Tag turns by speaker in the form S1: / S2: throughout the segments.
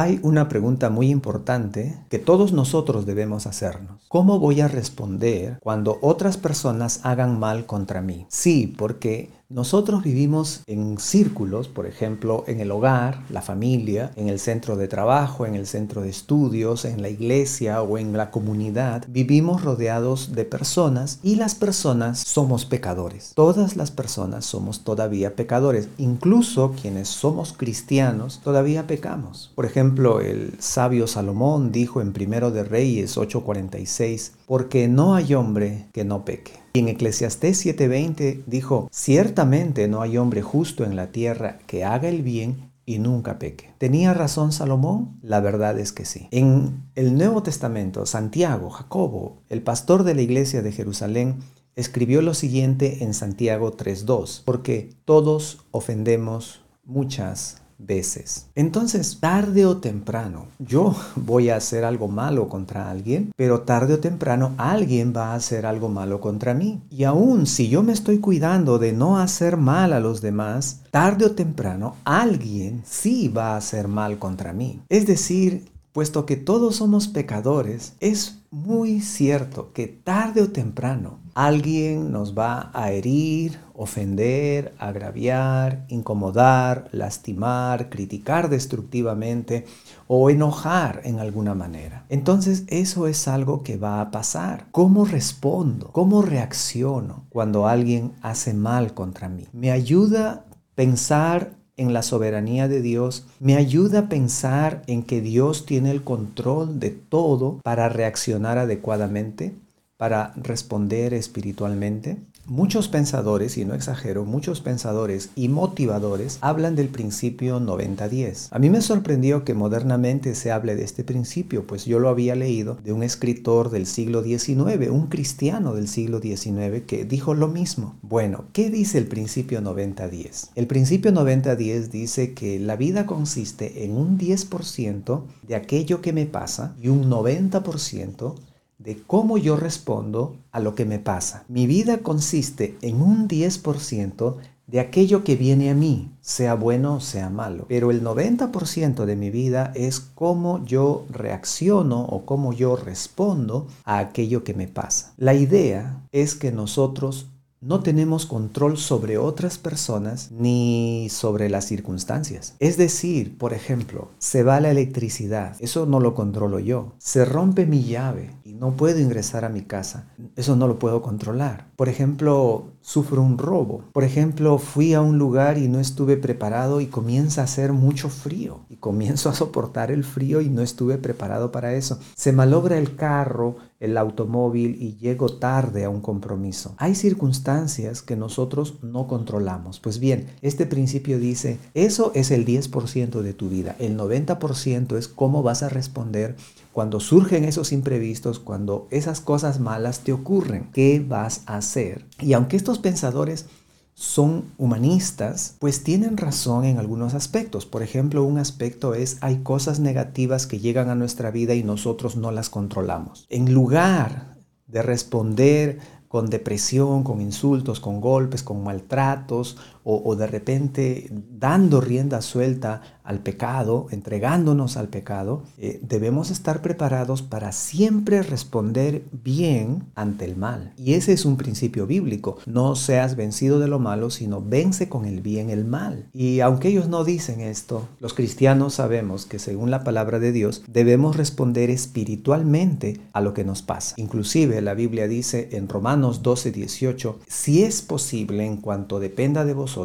S1: Hay una pregunta muy importante que todos nosotros debemos hacernos. ¿Cómo voy a responder cuando otras personas hagan mal contra mí? Sí, porque nosotros vivimos en círculos, por ejemplo, en el hogar, la familia, en el centro de trabajo, en el centro de estudios, en la iglesia o en la comunidad. Vivimos rodeados de personas y las personas somos pecadores. Todas las personas somos todavía pecadores. Incluso quienes somos cristianos todavía pecamos. Por ejemplo, el sabio Salomón dijo en Primero de Reyes 8:46, porque no hay hombre que no peque. Y en Eclesiastés 7:20 dijo, ciertamente no hay hombre justo en la tierra que haga el bien y nunca peque. ¿Tenía razón Salomón? La verdad es que sí. En el Nuevo Testamento, Santiago, Jacobo, el pastor de la iglesia de Jerusalén, escribió lo siguiente en Santiago 3:2, porque todos ofendemos muchas veces. Entonces, tarde o temprano, yo voy a hacer algo malo contra alguien, pero tarde o temprano alguien va a hacer algo malo contra mí. Y aún si yo me estoy cuidando de no hacer mal a los demás, tarde o temprano alguien sí va a hacer mal contra mí. Es decir, puesto que todos somos pecadores, es muy cierto que tarde o temprano alguien nos va a herir, ofender, agraviar, incomodar, lastimar, criticar destructivamente o enojar en alguna manera. Entonces eso es algo que va a pasar. ¿Cómo respondo? ¿Cómo reacciono cuando alguien hace mal contra mí? Me ayuda pensar en la soberanía de Dios, me ayuda a pensar en que Dios tiene el control de todo para reaccionar adecuadamente, para responder espiritualmente. Muchos pensadores, y no exagero, muchos pensadores y motivadores hablan del principio 90-10. A mí me sorprendió que modernamente se hable de este principio, pues yo lo había leído de un escritor del siglo XIX, un cristiano del siglo XIX, que dijo lo mismo. Bueno, ¿qué dice el principio 90-10? El principio 90-10 dice que la vida consiste en un 10% de aquello que me pasa y un 90% de cómo yo respondo a lo que me pasa. Mi vida consiste en un 10% de aquello que viene a mí, sea bueno o sea malo. Pero el 90% de mi vida es cómo yo reacciono o cómo yo respondo a aquello que me pasa. La idea es que nosotros no tenemos control sobre otras personas ni sobre las circunstancias. Es decir, por ejemplo, se va la electricidad, eso no lo controlo yo. Se rompe mi llave no puedo ingresar a mi casa, eso no lo puedo controlar. Por ejemplo, sufro un robo. Por ejemplo, fui a un lugar y no estuve preparado y comienza a hacer mucho frío y comienzo a soportar el frío y no estuve preparado para eso. Se malogra el carro, el automóvil y llego tarde a un compromiso. Hay circunstancias que nosotros no controlamos. Pues bien, este principio dice, eso es el 10% de tu vida. El 90% es cómo vas a responder cuando surgen esos imprevistos, cuando esas cosas malas te ocurren. ¿Qué vas a hacer? Y aunque estos pensadores son humanistas, pues tienen razón en algunos aspectos. Por ejemplo, un aspecto es hay cosas negativas que llegan a nuestra vida y nosotros no las controlamos. En lugar de responder con depresión, con insultos, con golpes, con maltratos o, de repente dando rienda suelta al pecado, entregándonos al pecado, eh, debemos estar preparados para siempre responder bien ante el mal. Y ese es un principio bíblico. No seas vencido de lo malo, sino vence con el bien el mal. Y aunque ellos no dicen esto, los cristianos sabemos que según la palabra de Dios debemos responder espiritualmente a lo que nos pasa. Inclusive la Biblia dice en Romanos 12, 18, si es posible en cuanto dependa de vosotros,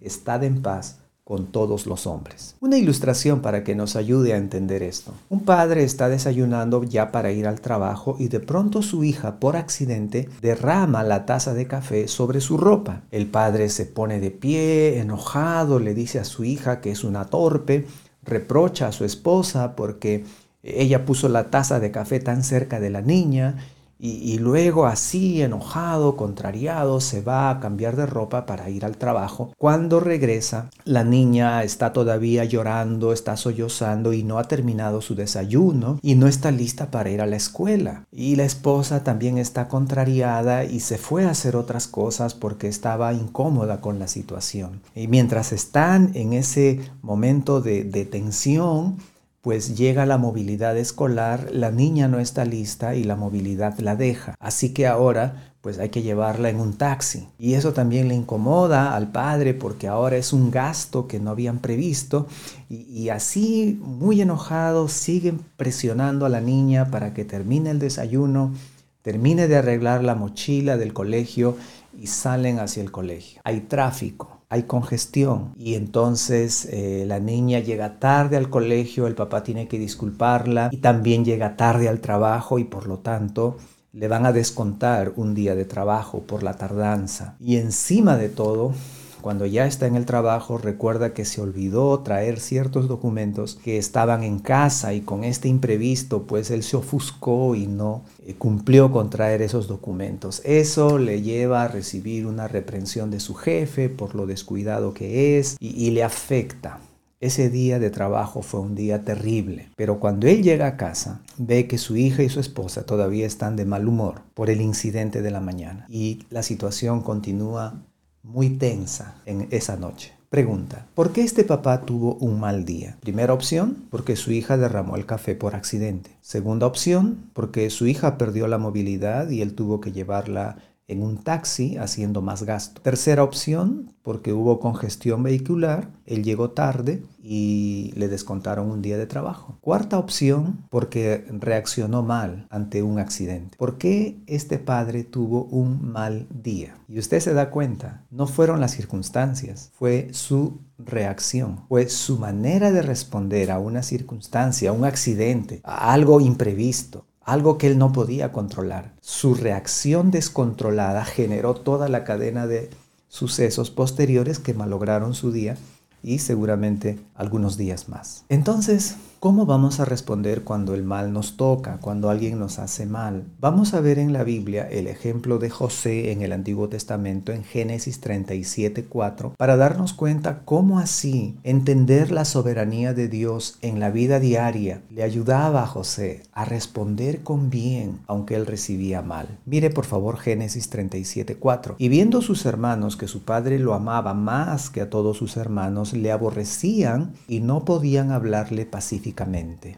S1: estad en paz con todos los hombres. Una ilustración para que nos ayude a entender esto. Un padre está desayunando ya para ir al trabajo y de pronto su hija por accidente derrama la taza de café sobre su ropa. El padre se pone de pie, enojado, le dice a su hija que es una torpe, reprocha a su esposa porque ella puso la taza de café tan cerca de la niña y, luego así, enojado, contrariado, se va a cambiar de ropa para ir al trabajo. Cuando regresa, la niña está todavía llorando, está sollozando y no ha terminado su desayuno y no está lista para ir a la escuela. Y la esposa también está contrariada y se fue a hacer otras cosas porque estaba incómoda con la situación. Y mientras están en ese momento de, de tensión, pues llega la movilidad escolar, la niña no está lista y la movilidad la deja. Así que ahora pues hay que llevarla en un taxi. Y eso también le incomoda al padre porque ahora es un gasto que no habían previsto. Y, así, muy enojados, siguen presionando a la niña para que termine el desayuno, termine de arreglar la mochila del colegio y salen hacia el colegio. Hay tráfico hay congestión y entonces eh, la niña llega tarde al colegio, el papá tiene que disculparla y también llega tarde al trabajo y por lo tanto le van a descontar un día de trabajo por la tardanza. Y encima de todo, cuando ya está en el trabajo, recuerda que se olvidó traer ciertos documentos que estaban en casa y con este imprevisto, pues él se ofuscó y no eh, cumplió con traer esos documentos. Eso le lleva a recibir una reprensión de su jefe por lo descuidado que es y, y le afecta. Ese día de trabajo fue un día terrible, pero cuando él llega a casa, ve que su hija y su esposa todavía están de mal humor por el incidente de la mañana y la situación continúa muy tensa en esa noche. Pregunta, ¿por qué este papá tuvo un mal día? Primera opción, porque su hija derramó el café por accidente. Segunda opción, porque su hija perdió la movilidad y él tuvo que llevarla en un taxi haciendo más gasto. Tercera opción, porque hubo congestión vehicular, él llegó tarde y le descontaron un día de trabajo. Cuarta opción, porque reaccionó mal ante un accidente. ¿Por qué este padre tuvo un mal día? Y usted se da cuenta, no fueron las circunstancias, fue su reacción, fue su manera de responder a una circunstancia, a un accidente, a algo imprevisto algo que él no podía controlar. Su reacción descontrolada generó toda la cadena de sucesos posteriores que malograron su día y seguramente algunos días más. Entonces, ¿cómo vamos a responder cuando el mal nos toca, cuando alguien nos hace mal? Vamos a ver en la Biblia el ejemplo de José en el Antiguo Testamento en Génesis 37:4 para darnos cuenta cómo así entender la soberanía de Dios en la vida diaria le ayudaba a José a responder con bien aunque él recibía mal. Mire por favor Génesis 37:4. Y viendo sus hermanos que su padre lo amaba más que a todos sus hermanos, le aborrecían y no podían hablarle pacíficamente.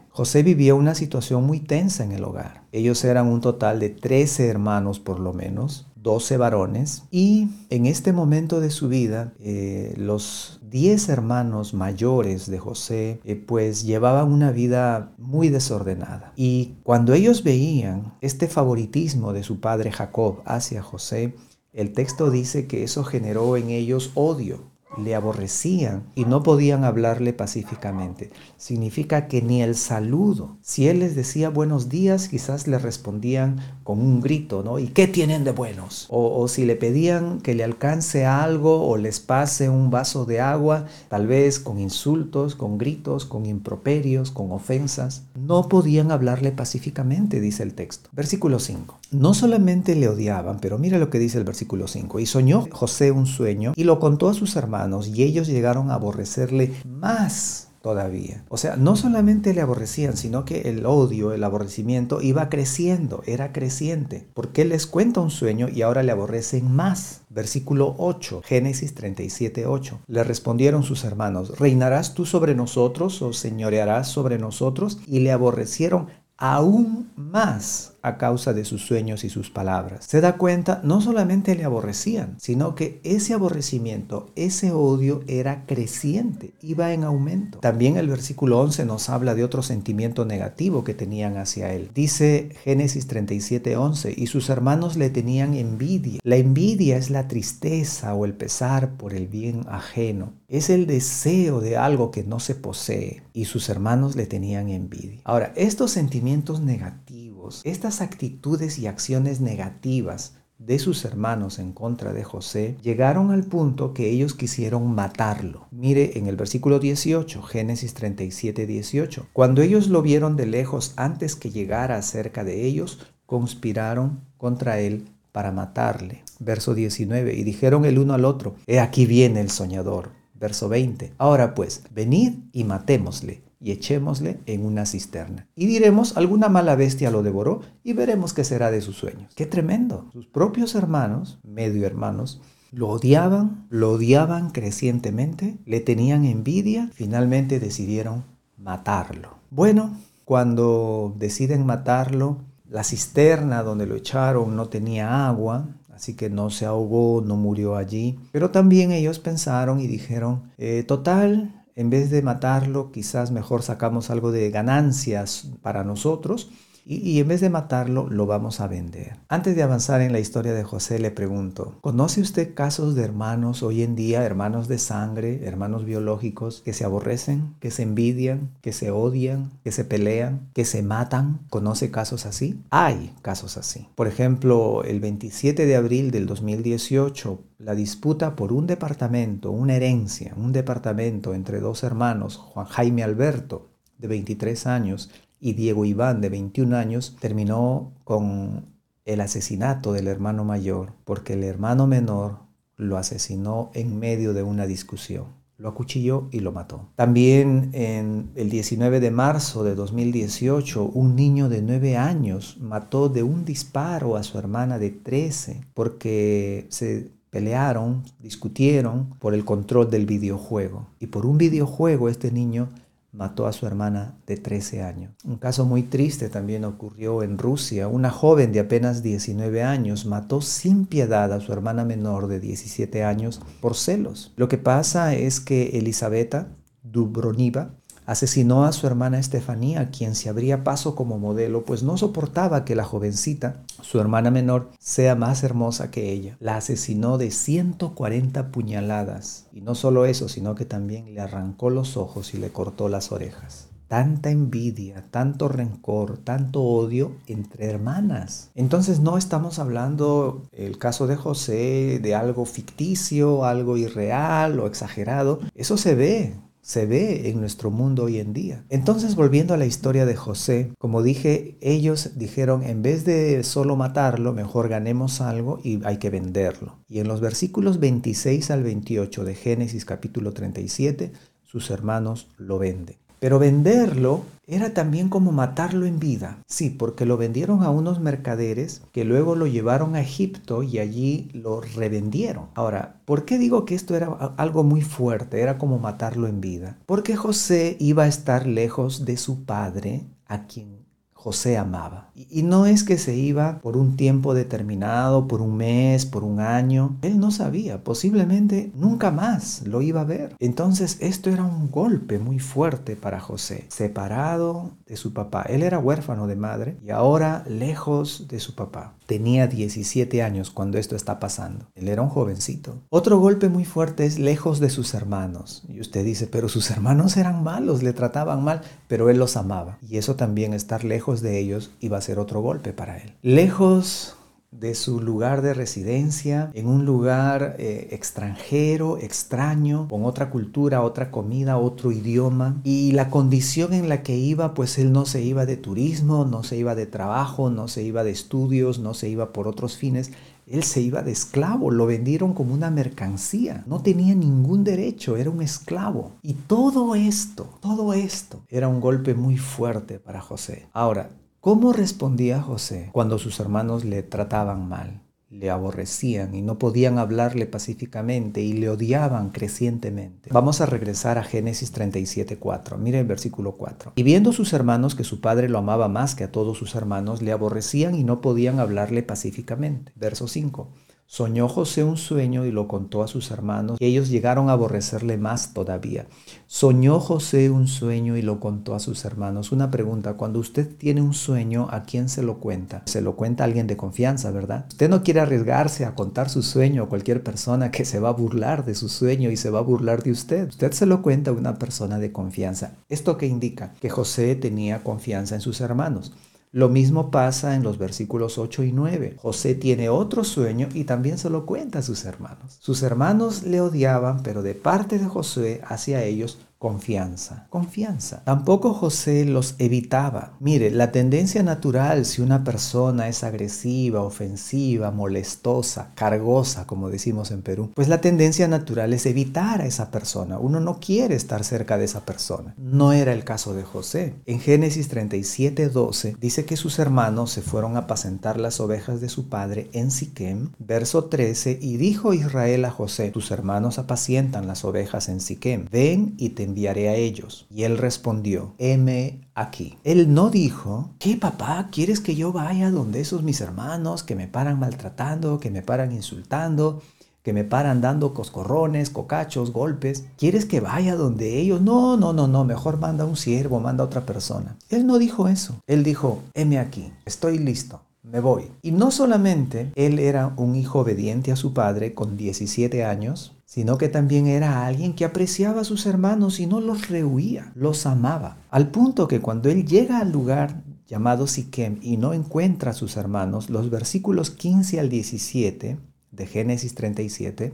S1: José vivía una situación muy tensa en el hogar. Ellos eran un total de 13 hermanos por lo menos, 12 varones, y en este momento de su vida, eh, los 10 hermanos mayores de José, eh, pues llevaban una vida muy desordenada. Y cuando ellos veían este favoritismo de su padre Jacob hacia José, el texto dice que eso generó en ellos odio le aborrecían y no podían hablarle pacíficamente. Significa que ni el saludo, si él les decía buenos días, quizás le respondían con un grito, ¿no? ¿Y qué tienen de buenos? O, si le pedían que le alcance algo o les pase un vaso de agua, tal vez con insultos, con gritos, con improperios, con ofensas, no podían hablarle pacíficamente, dice el texto. Versículo 5. No solamente le odiaban, pero mira lo que dice el versículo 5. Y soñó José un sueño y lo contó a sus hermanos y ellos llegaron a aborrecerle más todavía. O sea, no solamente le aborrecían, sino que el odio, el aborrecimiento iba creciendo, era creciente, porque les cuenta un sueño y ahora le aborrecen más. Versículo 8, Génesis 37, 8. Le respondieron sus hermanos, ¿reinarás tú sobre nosotros o señorearás sobre nosotros? Y le aborrecieron aún más a causa de sus sueños y sus palabras. Se da cuenta, no solamente le aborrecían, sino que ese aborrecimiento, ese odio era creciente, iba en aumento. También el versículo 11 nos habla de otro sentimiento negativo que tenían hacia él. Dice Génesis 37, 11, y sus hermanos le tenían envidia. La envidia es la tristeza o el pesar por el bien ajeno. Es el deseo de algo que no se posee y sus hermanos le tenían envidia. Ahora, estos sentimientos negativos, estas actitudes y acciones negativas de sus hermanos en contra de José llegaron al punto que ellos quisieron matarlo. Mire en el versículo 18, Génesis 37, 18. Cuando ellos lo vieron de lejos antes que llegara cerca de ellos, conspiraron contra él para matarle. Verso 19. Y dijeron el uno al otro, He aquí viene el soñador. Verso 20. Ahora pues, venid y matémosle y echémosle en una cisterna. Y diremos, alguna mala bestia lo devoró y veremos qué será de sus sueños. ¡Qué tremendo! Sus propios hermanos, medio hermanos, lo odiaban, lo odiaban crecientemente, le tenían envidia, finalmente decidieron matarlo. Bueno, cuando deciden matarlo, la cisterna donde lo echaron no tenía agua, así que no se ahogó, no murió allí. Pero también ellos pensaron y dijeron, eh, total, en vez de matarlo, quizás mejor sacamos algo de ganancias para nosotros y, en vez de matarlo, lo vamos a vender. Antes de avanzar en la historia de José, le pregunto, ¿conoce usted casos de hermanos hoy en día, hermanos de sangre, hermanos biológicos, que se aborrecen, que se envidian, que se odian, que se pelean, que se matan? ¿Conoce casos así? Hay casos así. Por ejemplo, el 27 de abril del 2018, la disputa por un departamento, una herencia, un departamento entre dos hermanos, Juan Jaime Alberto, de 23 años, y Diego Iván, de 21 años, terminó con el asesinato del hermano mayor, porque el hermano menor lo asesinó en medio de una discusión. Lo acuchilló y lo mató. También en el 19 de marzo de 2018, un niño de 9 años mató de un disparo a su hermana de 13 porque se pelearon, discutieron por el control del videojuego. Y por un videojuego este niño mató a su hermana de 13 años. Un caso muy triste también ocurrió en Rusia. Una joven de apenas 19 años mató sin piedad a su hermana menor de 17 años por celos. Lo que pasa es que Elisabetta Dubroniva Asesinó a su hermana Estefanía, quien se abría paso como modelo, pues no soportaba que la jovencita, su hermana menor, sea más hermosa que ella. La asesinó de 140 puñaladas. Y no solo eso, sino que también le arrancó los ojos y le cortó las orejas tanta envidia, tanto rencor, tanto odio entre hermanas. Entonces no estamos hablando el caso de José de algo ficticio, algo irreal o exagerado. Eso se ve se ve en nuestro mundo hoy en día. Entonces, volviendo a la historia de José, como dije, ellos dijeron, en vez de solo matarlo, mejor ganemos algo y hay que venderlo. Y en los versículos 26 al 28 de Génesis capítulo 37, sus hermanos lo venden. Pero venderlo era también como matarlo en vida. Sí, porque lo vendieron a unos mercaderes que luego lo llevaron a Egipto y allí lo revendieron. Ahora, ¿por qué digo que esto era algo muy fuerte? Era como matarlo en vida. Porque José iba a estar lejos de su padre, a quien José amaba. Y no es que se iba por un tiempo determinado, por un mes, por un año. Él no sabía, posiblemente nunca más lo iba a ver. Entonces esto era un golpe muy fuerte para José, separado de su papá. Él era huérfano de madre y ahora lejos de su papá. Tenía 17 años cuando esto está pasando. Él era un jovencito. Otro golpe muy fuerte es lejos de sus hermanos. Y usted dice, pero sus hermanos eran malos, le trataban mal, pero él los amaba. Y eso también, estar lejos de ellos, iba a ser otro golpe para él. Lejos de su lugar de residencia, en un lugar eh, extranjero, extraño, con otra cultura, otra comida, otro idioma. Y la condición en la que iba, pues él no se iba de turismo, no se iba de trabajo, no se iba de estudios, no se iba por otros fines. Él se iba de esclavo, lo vendieron como una mercancía, no tenía ningún derecho, era un esclavo. Y todo esto, todo esto era un golpe muy fuerte para José. Ahora, ¿Cómo respondía José cuando sus hermanos le trataban mal? le aborrecían y no podían hablarle pacíficamente y le odiaban crecientemente. Vamos a regresar a Génesis 37.4. Mire el versículo 4. Y viendo sus hermanos que su padre lo amaba más que a todos sus hermanos, le aborrecían y no podían hablarle pacíficamente. Verso 5. Soñó José un sueño y lo contó a sus hermanos, y ellos llegaron a aborrecerle más todavía. Soñó José un sueño y lo contó a sus hermanos. Una pregunta, cuando usted tiene un sueño, ¿a quién se lo cuenta? Se lo cuenta a alguien de confianza, ¿verdad? Usted no quiere arriesgarse a contar su sueño a cualquier persona que se va a burlar de su sueño y se va a burlar de usted. Usted se lo cuenta a una persona de confianza. ¿Esto qué indica? Que José tenía confianza en sus hermanos. Lo mismo pasa en los versículos 8 y 9. José tiene otro sueño y también se lo cuenta a sus hermanos. Sus hermanos le odiaban, pero de parte de José hacia ellos Confianza, confianza. Tampoco José los evitaba. Mire, la tendencia natural si una persona es agresiva, ofensiva, molestosa, cargosa, como decimos en Perú, pues la tendencia natural es evitar a esa persona. Uno no quiere estar cerca de esa persona. No era el caso de José. En Génesis 37, 12 dice que sus hermanos se fueron a apacentar las ovejas de su padre en Siquem. Verso 13, y dijo Israel a José, tus hermanos apacientan las ovejas en Siquem. Ven y te enviaré a ellos. Y él respondió, heme aquí. Él no dijo, ¿qué papá? ¿Quieres que yo vaya donde esos mis hermanos que me paran maltratando, que me paran insultando? que me paran dando coscorrones, cocachos, golpes. ¿Quieres que vaya donde ellos? No, no, no, no, mejor manda un siervo, manda otra persona. Él no dijo eso. Él dijo, heme aquí, estoy listo me voy. Y no solamente él era un hijo obediente a su padre con 17 años, sino que también era alguien que apreciaba a sus hermanos y no los rehuía, los amaba. Al punto que cuando él llega al lugar llamado Siquem y no encuentra a sus hermanos, los versículos 15 al 17 de Génesis 37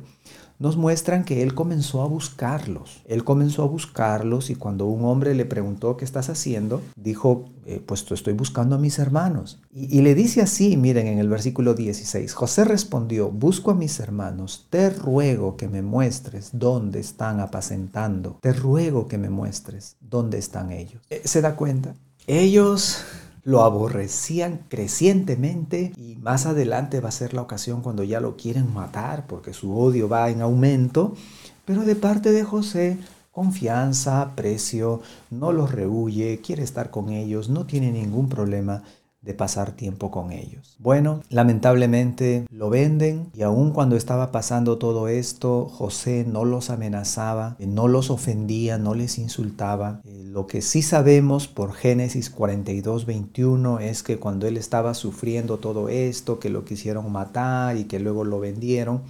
S1: nos muestran que él comenzó a buscarlos. Él comenzó a buscarlos y cuando un hombre le preguntó qué estás haciendo, dijo, eh, pues estoy buscando a mis hermanos. Y, le dice así, miren en el versículo 16, José respondió, busco a mis hermanos, te ruego que me muestres dónde están apacentando, te ruego que me muestres dónde están ellos. Eh, ¿Se da cuenta? Ellos lo aborrecían crecientemente y más adelante va a ser la ocasión cuando ya lo quieren matar porque su odio va en aumento. Pero de parte de José, confianza, aprecio, no los rehuye, quiere estar con ellos, no tiene ningún problema de pasar tiempo con ellos. Bueno, lamentablemente lo venden y aun cuando estaba pasando todo esto, José no los amenazaba, no los ofendía, no les insultaba. Eh, lo que sí sabemos por Génesis 42, 21 es que cuando él estaba sufriendo todo esto, que lo quisieron matar y que luego lo vendieron,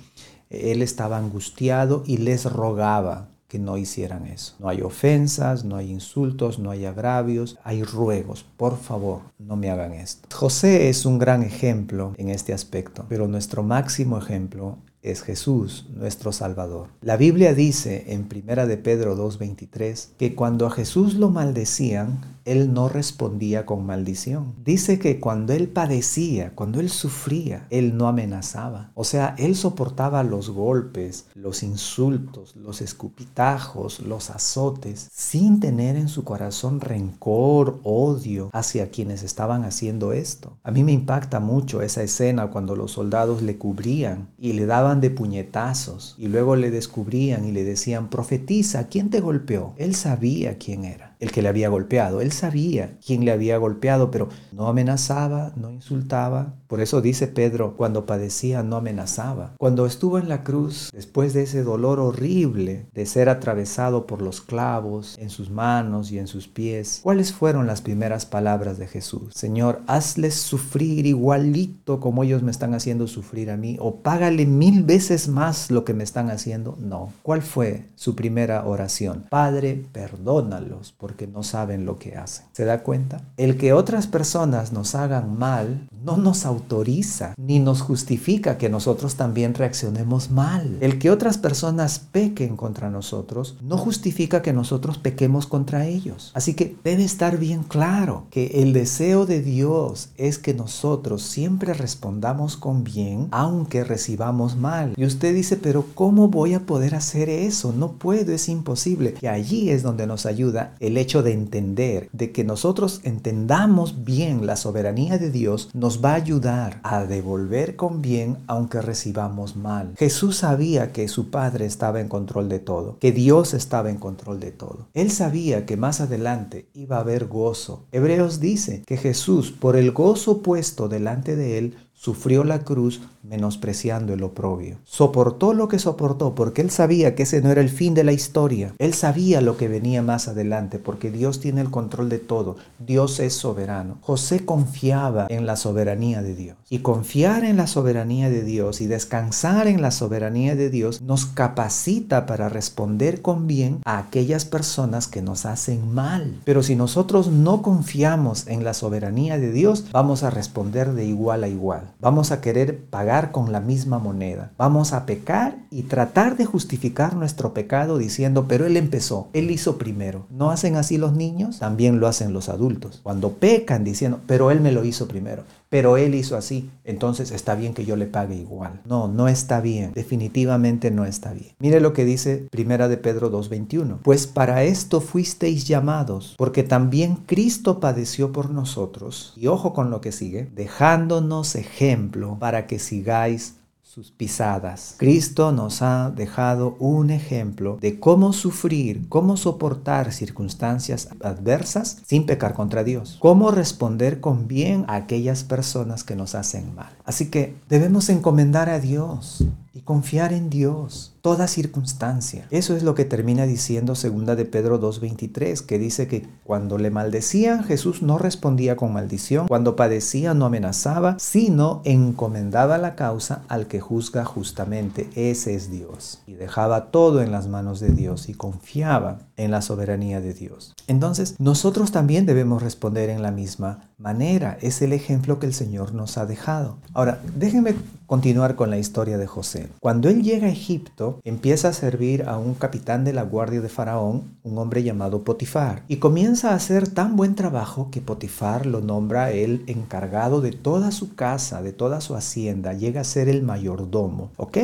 S1: él estaba angustiado y les rogaba que no hicieran eso. No hay ofensas, no hay insultos, no hay agravios, hay ruegos. Por favor, no me hagan esto. José es un gran ejemplo en este aspecto, pero nuestro máximo ejemplo es Jesús, nuestro Salvador. La Biblia dice en 1 de Pedro 2.23 que cuando a Jesús lo maldecían, él no respondía con maldición. Dice que cuando él padecía, cuando él sufría, él no amenazaba. O sea, él soportaba los golpes, los insultos, los escupitajos, los azotes, sin tener en su corazón rencor, odio hacia quienes estaban haciendo esto. A mí me impacta mucho esa escena cuando los soldados le cubrían y le daban de puñetazos y luego le descubrían y le decían, profetiza, ¿quién te golpeó? Él sabía quién era el que le había golpeado. Él sabía quién le había golpeado, pero no amenazaba, no insultaba. Por eso dice Pedro, cuando padecía no amenazaba. Cuando estuvo en la cruz, después de ese dolor horrible de ser atravesado por los clavos en sus manos y en sus pies, ¿cuáles fueron las primeras palabras de Jesús? Señor, hazles sufrir igualito como ellos me están haciendo sufrir a mí, o págale mil veces más lo que me están haciendo. No. ¿Cuál fue su primera oración? Padre, perdónalos porque no saben lo que hacen. ¿Se da cuenta? El que otras personas nos hagan mal no nos autoriza ni nos justifica que nosotros también reaccionemos mal. El que otras personas pequen contra nosotros no justifica que nosotros pequemos contra ellos. Así que debe estar bien claro que el deseo de Dios es que nosotros siempre respondamos con bien aunque recibamos mal. Y usted dice, pero ¿cómo voy a poder hacer eso? No puedo, es imposible. Y allí es donde nos ayuda el hecho de entender, de que nosotros entendamos bien la soberanía de Dios, nos va a ayudar a devolver con bien aunque recibamos mal. Jesús sabía que su Padre estaba en control de todo, que Dios estaba en control de todo. Él sabía que más adelante iba a haber gozo. Hebreos dice que Jesús, por el gozo puesto delante de él, sufrió la cruz menospreciando el oprobio. Soportó lo que soportó porque él sabía que ese no era el fin de la historia. Él sabía lo que venía más adelante porque Dios tiene el control de todo. Dios es soberano. José confiaba en la soberanía de Dios. Y confiar en la soberanía de Dios y descansar en la soberanía de Dios nos capacita para responder con bien a aquellas personas que nos hacen mal. Pero si nosotros no confiamos en la soberanía de Dios, vamos a responder de igual a igual. Vamos a querer pagar con la misma moneda. Vamos a pecar y tratar de justificar nuestro pecado diciendo, pero Él empezó, Él hizo primero. ¿No hacen así los niños? También lo hacen los adultos. Cuando pecan diciendo, pero Él me lo hizo primero pero él hizo así, entonces está bien que yo le pague igual. No, no está bien, definitivamente no está bien. Mire lo que dice Primera de Pedro 2:21, pues para esto fuisteis llamados, porque también Cristo padeció por nosotros, y ojo con lo que sigue, dejándonos ejemplo para que sigáis sus pisadas. Cristo nos ha dejado un ejemplo de cómo sufrir, cómo soportar circunstancias adversas sin pecar contra Dios, cómo responder con bien a aquellas personas que nos hacen mal. Así que debemos encomendar a Dios y confiar en Dios toda circunstancia. Eso es lo que termina diciendo segunda de Pedro 2:23, que dice que cuando le maldecían Jesús no respondía con maldición, cuando padecía no amenazaba, sino encomendaba la causa al que juzga justamente. Ese es Dios. Y dejaba todo en las manos de Dios y confiaba en la soberanía de Dios. Entonces, nosotros también debemos responder en la misma manera. Es el ejemplo que el Señor nos ha dejado. Ahora, déjenme continuar con la historia de José. Cuando él llega a Egipto, empieza a servir a un capitán de la guardia de Faraón, un hombre llamado Potifar, y comienza a hacer tan buen trabajo que Potifar lo nombra el encargado de toda su casa, de toda su hacienda, llega a ser el mayordomo. Ok,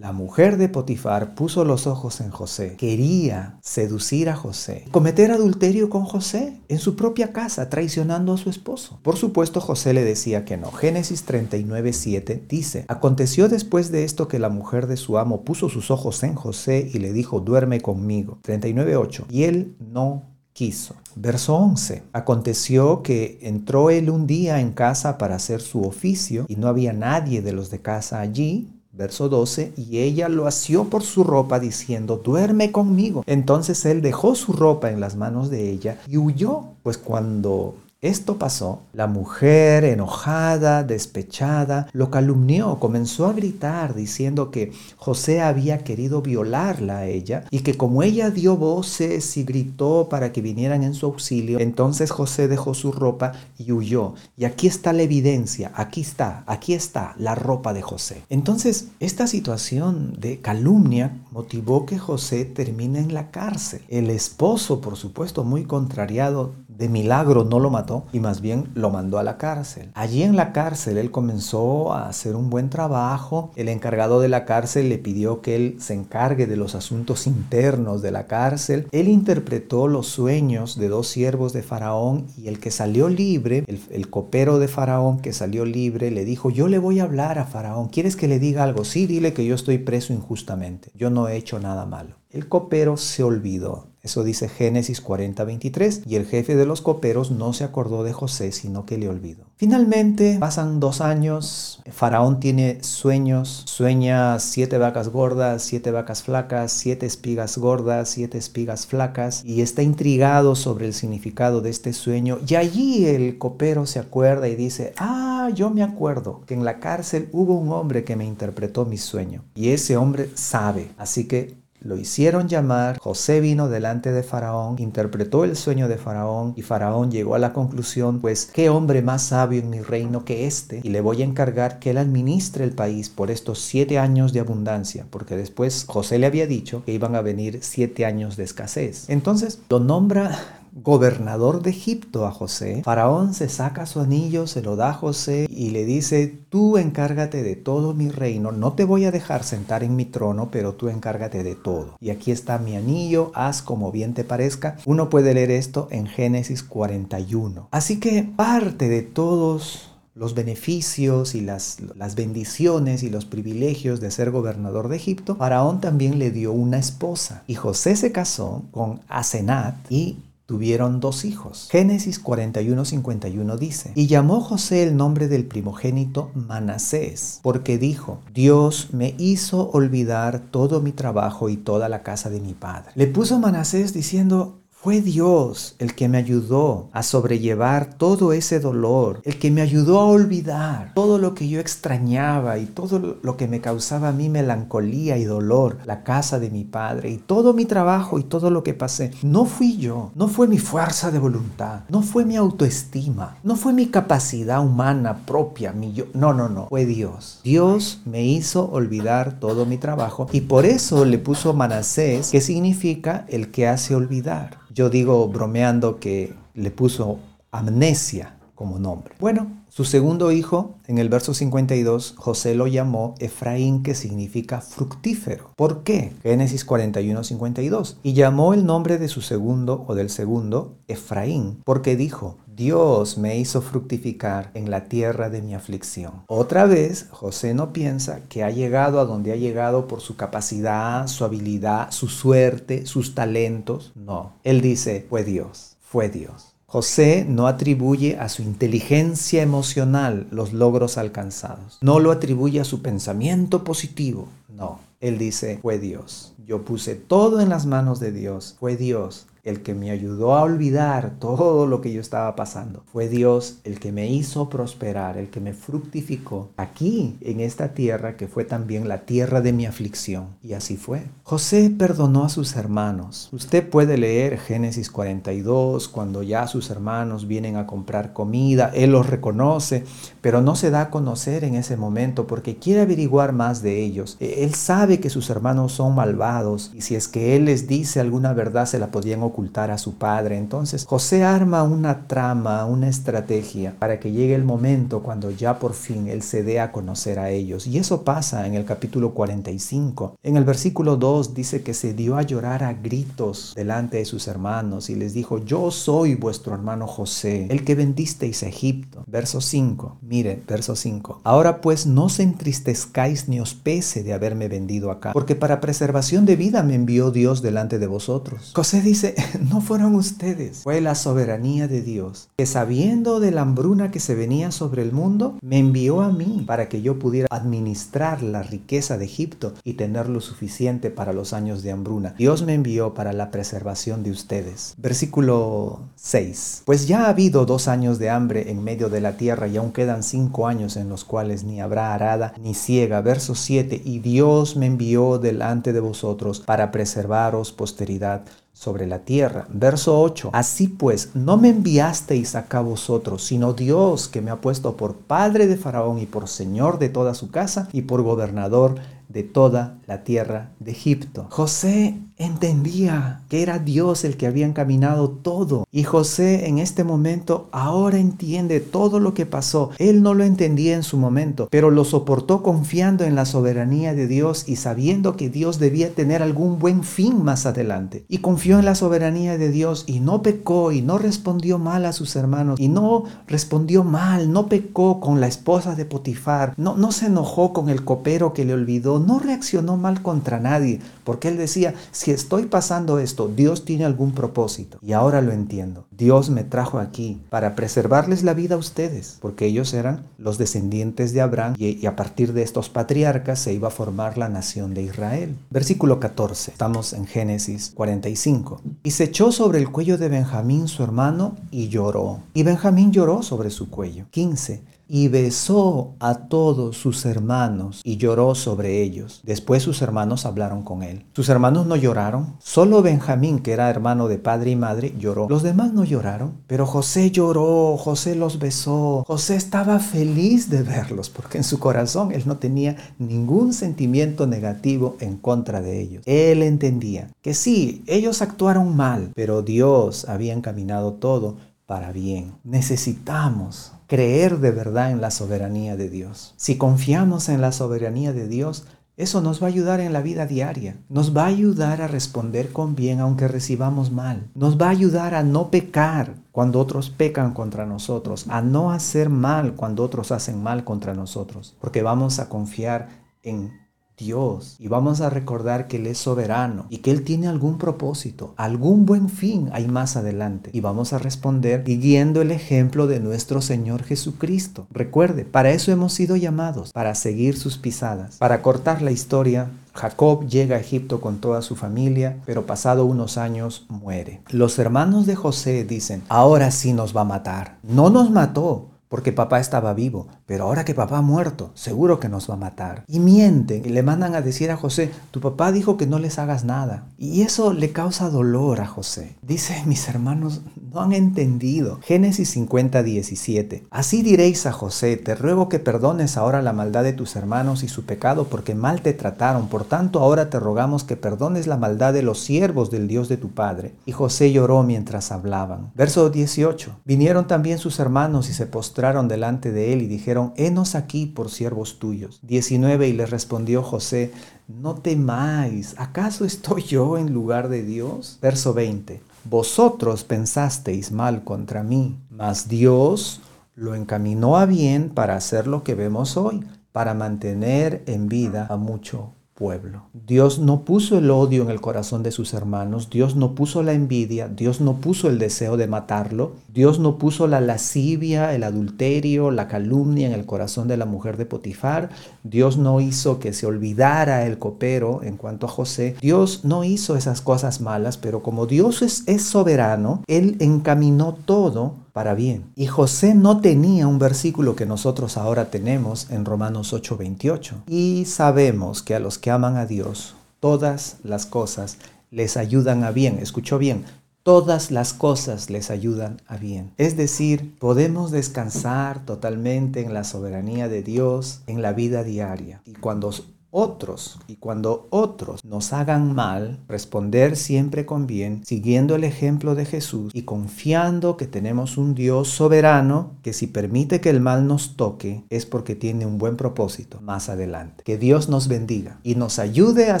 S1: la mujer de Potifar puso los ojos en José, quería seducir a José, cometer adulterio con José en su propia casa, traicionando a su esposo. Por supuesto, José le decía que no. Génesis 39:7 dice, Aconteció después de esto que la mujer de su amo puso sus ojos en José y le dijo, duerme conmigo. 39.8. Y él no quiso. Verso 11. Aconteció que entró él un día en casa para hacer su oficio y no había nadie de los de casa allí. Verso 12, y ella lo asió por su ropa diciendo, duerme conmigo. Entonces él dejó su ropa en las manos de ella y huyó, pues cuando esto pasó. La mujer, enojada, despechada, lo calumnió, comenzó a gritar diciendo que José había querido violarla a ella y que como ella dio voces y gritó para que vinieran en su auxilio, entonces José dejó su ropa y huyó. Y aquí está la evidencia, aquí está, aquí está la ropa de José. Entonces, esta situación de calumnia motivó que José termine en la cárcel. El esposo, por supuesto, muy contrariado, de milagro no lo mató y más bien lo mandó a la cárcel. Allí en la cárcel él comenzó a hacer un buen trabajo. El encargado de la cárcel le pidió que él se encargue de los asuntos internos de la cárcel. Él interpretó los sueños de dos siervos de Faraón y el que salió libre, el, el copero de Faraón que salió libre, le dijo, yo le voy a hablar a Faraón. ¿Quieres que le diga algo? Sí, dile que yo estoy preso injustamente. Yo no he hecho nada malo. El copero se olvidó eso dice Génesis 40, 23. Y el jefe de los coperos no se acordó de José, sino que le olvidó. Finalmente, pasan dos años. Faraón tiene sueños. Sueña siete vacas gordas, siete vacas flacas, siete espigas gordas, siete espigas flacas. Y está intrigado sobre el significado de este sueño. Y allí el copero se acuerda y dice, ah, yo me acuerdo que en la cárcel hubo un hombre que me interpretó mi sueño. Y ese hombre sabe. Así que lo hicieron llamar, José vino delante de Faraón, interpretó el sueño de Faraón y Faraón llegó a la conclusión, pues, ¿qué hombre más sabio en mi reino que este? Y le voy a encargar que él administre el país por estos siete años de abundancia, porque después José le había dicho que iban a venir siete años de escasez. Entonces lo nombra gobernador de Egipto a José, Faraón se saca su anillo, se lo da a José y le dice, tú encárgate de todo mi reino, no te voy a dejar sentar en mi trono, pero tú encárgate de todo. Y aquí está mi anillo, haz como bien te parezca. Uno puede leer esto en Génesis 41. Así que parte de todos los beneficios y las, las, bendiciones y los privilegios de ser gobernador de Egipto, Faraón también le dio una esposa. Y José se casó con Asenat y tuvieron dos hijos. Génesis 41:51 dice, y llamó José el nombre del primogénito Manasés, porque dijo, Dios me hizo olvidar todo mi trabajo y toda la casa de mi padre. Le puso Manasés diciendo, fue Dios el que me ayudó a sobrellevar todo ese dolor, el que me ayudó a olvidar todo lo que yo extrañaba y todo lo que me causaba a mí melancolía y dolor, la casa de mi padre y todo mi trabajo y todo lo que pasé. No fui yo, no fue mi fuerza de voluntad, no fue mi autoestima, no fue mi capacidad humana propia, mi. No, no, no, fue Dios. Dios me hizo olvidar todo mi trabajo y por eso le puso Manasés, que significa el que hace olvidar. Yo digo bromeando que le puso amnesia como nombre. Bueno, Su segundo hijo, en el verso 52, José lo llamó Efraín, que significa fructífero. ¿Por qué? Génesis 41, 52. Y llamó el nombre de su segundo o del segundo Efraín, porque dijo, Dios me hizo fructificar en la tierra de mi aflicción. Otra vez, José no piensa que ha llegado a donde ha llegado por su capacidad, su habilidad, su suerte, sus talentos. No, él dice, fue Dios, fue Dios. José no atribuye a su inteligencia emocional los logros alcanzados. No lo atribuye a su pensamiento positivo. No, él dice, fue Dios. Yo puse todo en las manos de Dios. Fue Dios el que me ayudó a olvidar todo lo que yo estaba pasando. Fue Dios el que me hizo prosperar, el que me fructificó aquí en esta tierra que fue también la tierra de mi aflicción. Y así fue. José perdonó a sus hermanos. Usted puede leer Génesis 42 cuando ya sus hermanos vienen a comprar comida. Él los reconoce, pero no se da a conocer en ese momento porque quiere averiguar más de ellos. E, él sabe que sus hermanos son malvados y si es que él les dice alguna verdad se la podían ocultar a su padre. Entonces José arma una trama, una estrategia para que llegue el momento cuando ya por fin él se dé a conocer a ellos. Y eso pasa en el capítulo 45. En el versículo 2 dice que se dio a llorar a gritos delante de sus hermanos y les dijo, yo soy vuestro hermano José, el que vendisteis a Egipto. Verso 5, mire, verso 5. Ahora pues no se entristezcáis ni os pese de haberme vendido acá, porque para preservación de vida me envió Dios delante de vosotros. José dice, no fueron ustedes, fue la soberanía de Dios, que sabiendo de la hambruna que se venía sobre el mundo, me envió a mí para que yo pudiera administrar la riqueza de Egipto y tener lo suficiente para los años de hambruna. Dios me envió para la preservación de ustedes. Versículo 6. Pues ya ha habido dos años de hambre en medio de la tierra y aún quedan cinco años en los cuales ni habrá arada ni ciega. Verso 7. Y Dios me envió delante de vosotros para preservaros posteridad sobre la tierra. Verso 8. Así pues, no me enviasteis acá vosotros, sino Dios que me ha puesto por padre de Faraón y por señor de toda su casa y por gobernador de toda la tierra de Egipto. José entendía que era Dios el que había encaminado todo. Y José en este momento ahora entiende todo lo que pasó. Él no lo entendía en su momento, pero lo soportó confiando en la soberanía de Dios y sabiendo que Dios debía tener algún buen fin más adelante. Y confió en la soberanía de Dios y no pecó y no respondió mal a sus hermanos y no respondió mal, no pecó con la esposa de Potifar, no, no se enojó con el copero que le olvidó, no reaccionó mal contra nadie, porque él decía, si estoy pasando esto, Dios tiene algún propósito. Y ahora lo entiendo. Dios me trajo aquí para preservarles la vida a ustedes, porque ellos eran los descendientes de Abraham y, a partir de estos patriarcas se iba a formar la nación de Israel. Versículo 14. Estamos en Génesis 45. Y se echó sobre el cuello de Benjamín su hermano y lloró. Y Benjamín lloró sobre su cuello. 15 y besó a todos sus hermanos y lloró sobre ellos. Después sus hermanos hablaron con él. Sus hermanos no lloraron. Solo Benjamín, que era hermano de padre y madre, lloró. Los demás no lloraron. Pero José lloró, José los besó. José estaba feliz de verlos porque en su corazón él no tenía ningún sentimiento negativo en contra de ellos. Él entendía que sí, ellos actuaron mal, pero Dios había encaminado todo para bien. Necesitamos creer de verdad en la soberanía de Dios. Si confiamos en la soberanía de Dios, eso nos va a ayudar en la vida diaria. Nos va a ayudar a responder con bien aunque recibamos mal. Nos va a ayudar a no pecar cuando otros pecan contra nosotros, a no hacer mal cuando otros hacen mal contra nosotros, porque vamos a confiar en Dios y vamos a recordar que Él es soberano y que Él tiene algún propósito, algún buen fin hay más adelante. Y vamos a responder siguiendo el ejemplo de nuestro Señor Jesucristo. Recuerde, para eso hemos sido llamados, para seguir sus pisadas. Para cortar la historia, Jacob llega a Egipto con toda su familia, pero pasado unos años muere. Los hermanos de José dicen, ahora sí nos va a matar. No nos mató, porque papá estaba vivo, pero ahora que papá ha muerto, seguro que nos va a matar. Y mienten y le mandan a decir a José, tu papá dijo que no les hagas nada. Y eso le causa dolor a José. Dice, mis hermanos no han entendido. Génesis 50, 17. Así diréis a José, te ruego que perdones ahora la maldad de tus hermanos y su pecado porque mal te trataron. Por tanto, ahora te rogamos que perdones la maldad de los siervos del Dios de tu Padre. Y José lloró mientras hablaban. Verso 18. Vinieron también sus hermanos y se postraron delante de él y dijeron, Henos aquí por siervos tuyos. 19 y le respondió José, no temáis, ¿acaso estoy yo en lugar de Dios? Verso 20, vosotros pensasteis mal contra mí, mas Dios lo encaminó a bien para hacer lo que vemos hoy, para mantener en vida a mucho pueblo. Dios no puso el odio en el corazón de sus hermanos, Dios no puso la envidia, Dios no puso el deseo de matarlo, Dios no puso la lascivia, el adulterio, la calumnia en el corazón de la mujer de Potifar, Dios no hizo que se olvidara el copero en cuanto a José, Dios no hizo esas cosas malas, pero como Dios es, es soberano, Él encaminó todo bien. Y José no tenía un versículo que nosotros ahora tenemos en Romanos 8:28. Y sabemos que a los que aman a Dios, todas las cosas les ayudan a bien. Escuchó bien. Todas las cosas les ayudan a bien. Es decir, podemos descansar totalmente en la soberanía de Dios en la vida diaria. Y cuando otros y cuando otros nos hagan mal, responder siempre con bien, siguiendo el ejemplo de Jesús y confiando que tenemos un Dios soberano que si permite que el mal nos toque es porque tiene un buen propósito más adelante. Que Dios nos bendiga y nos ayude a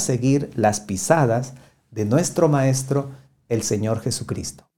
S1: seguir las pisadas de nuestro Maestro, el Señor Jesucristo.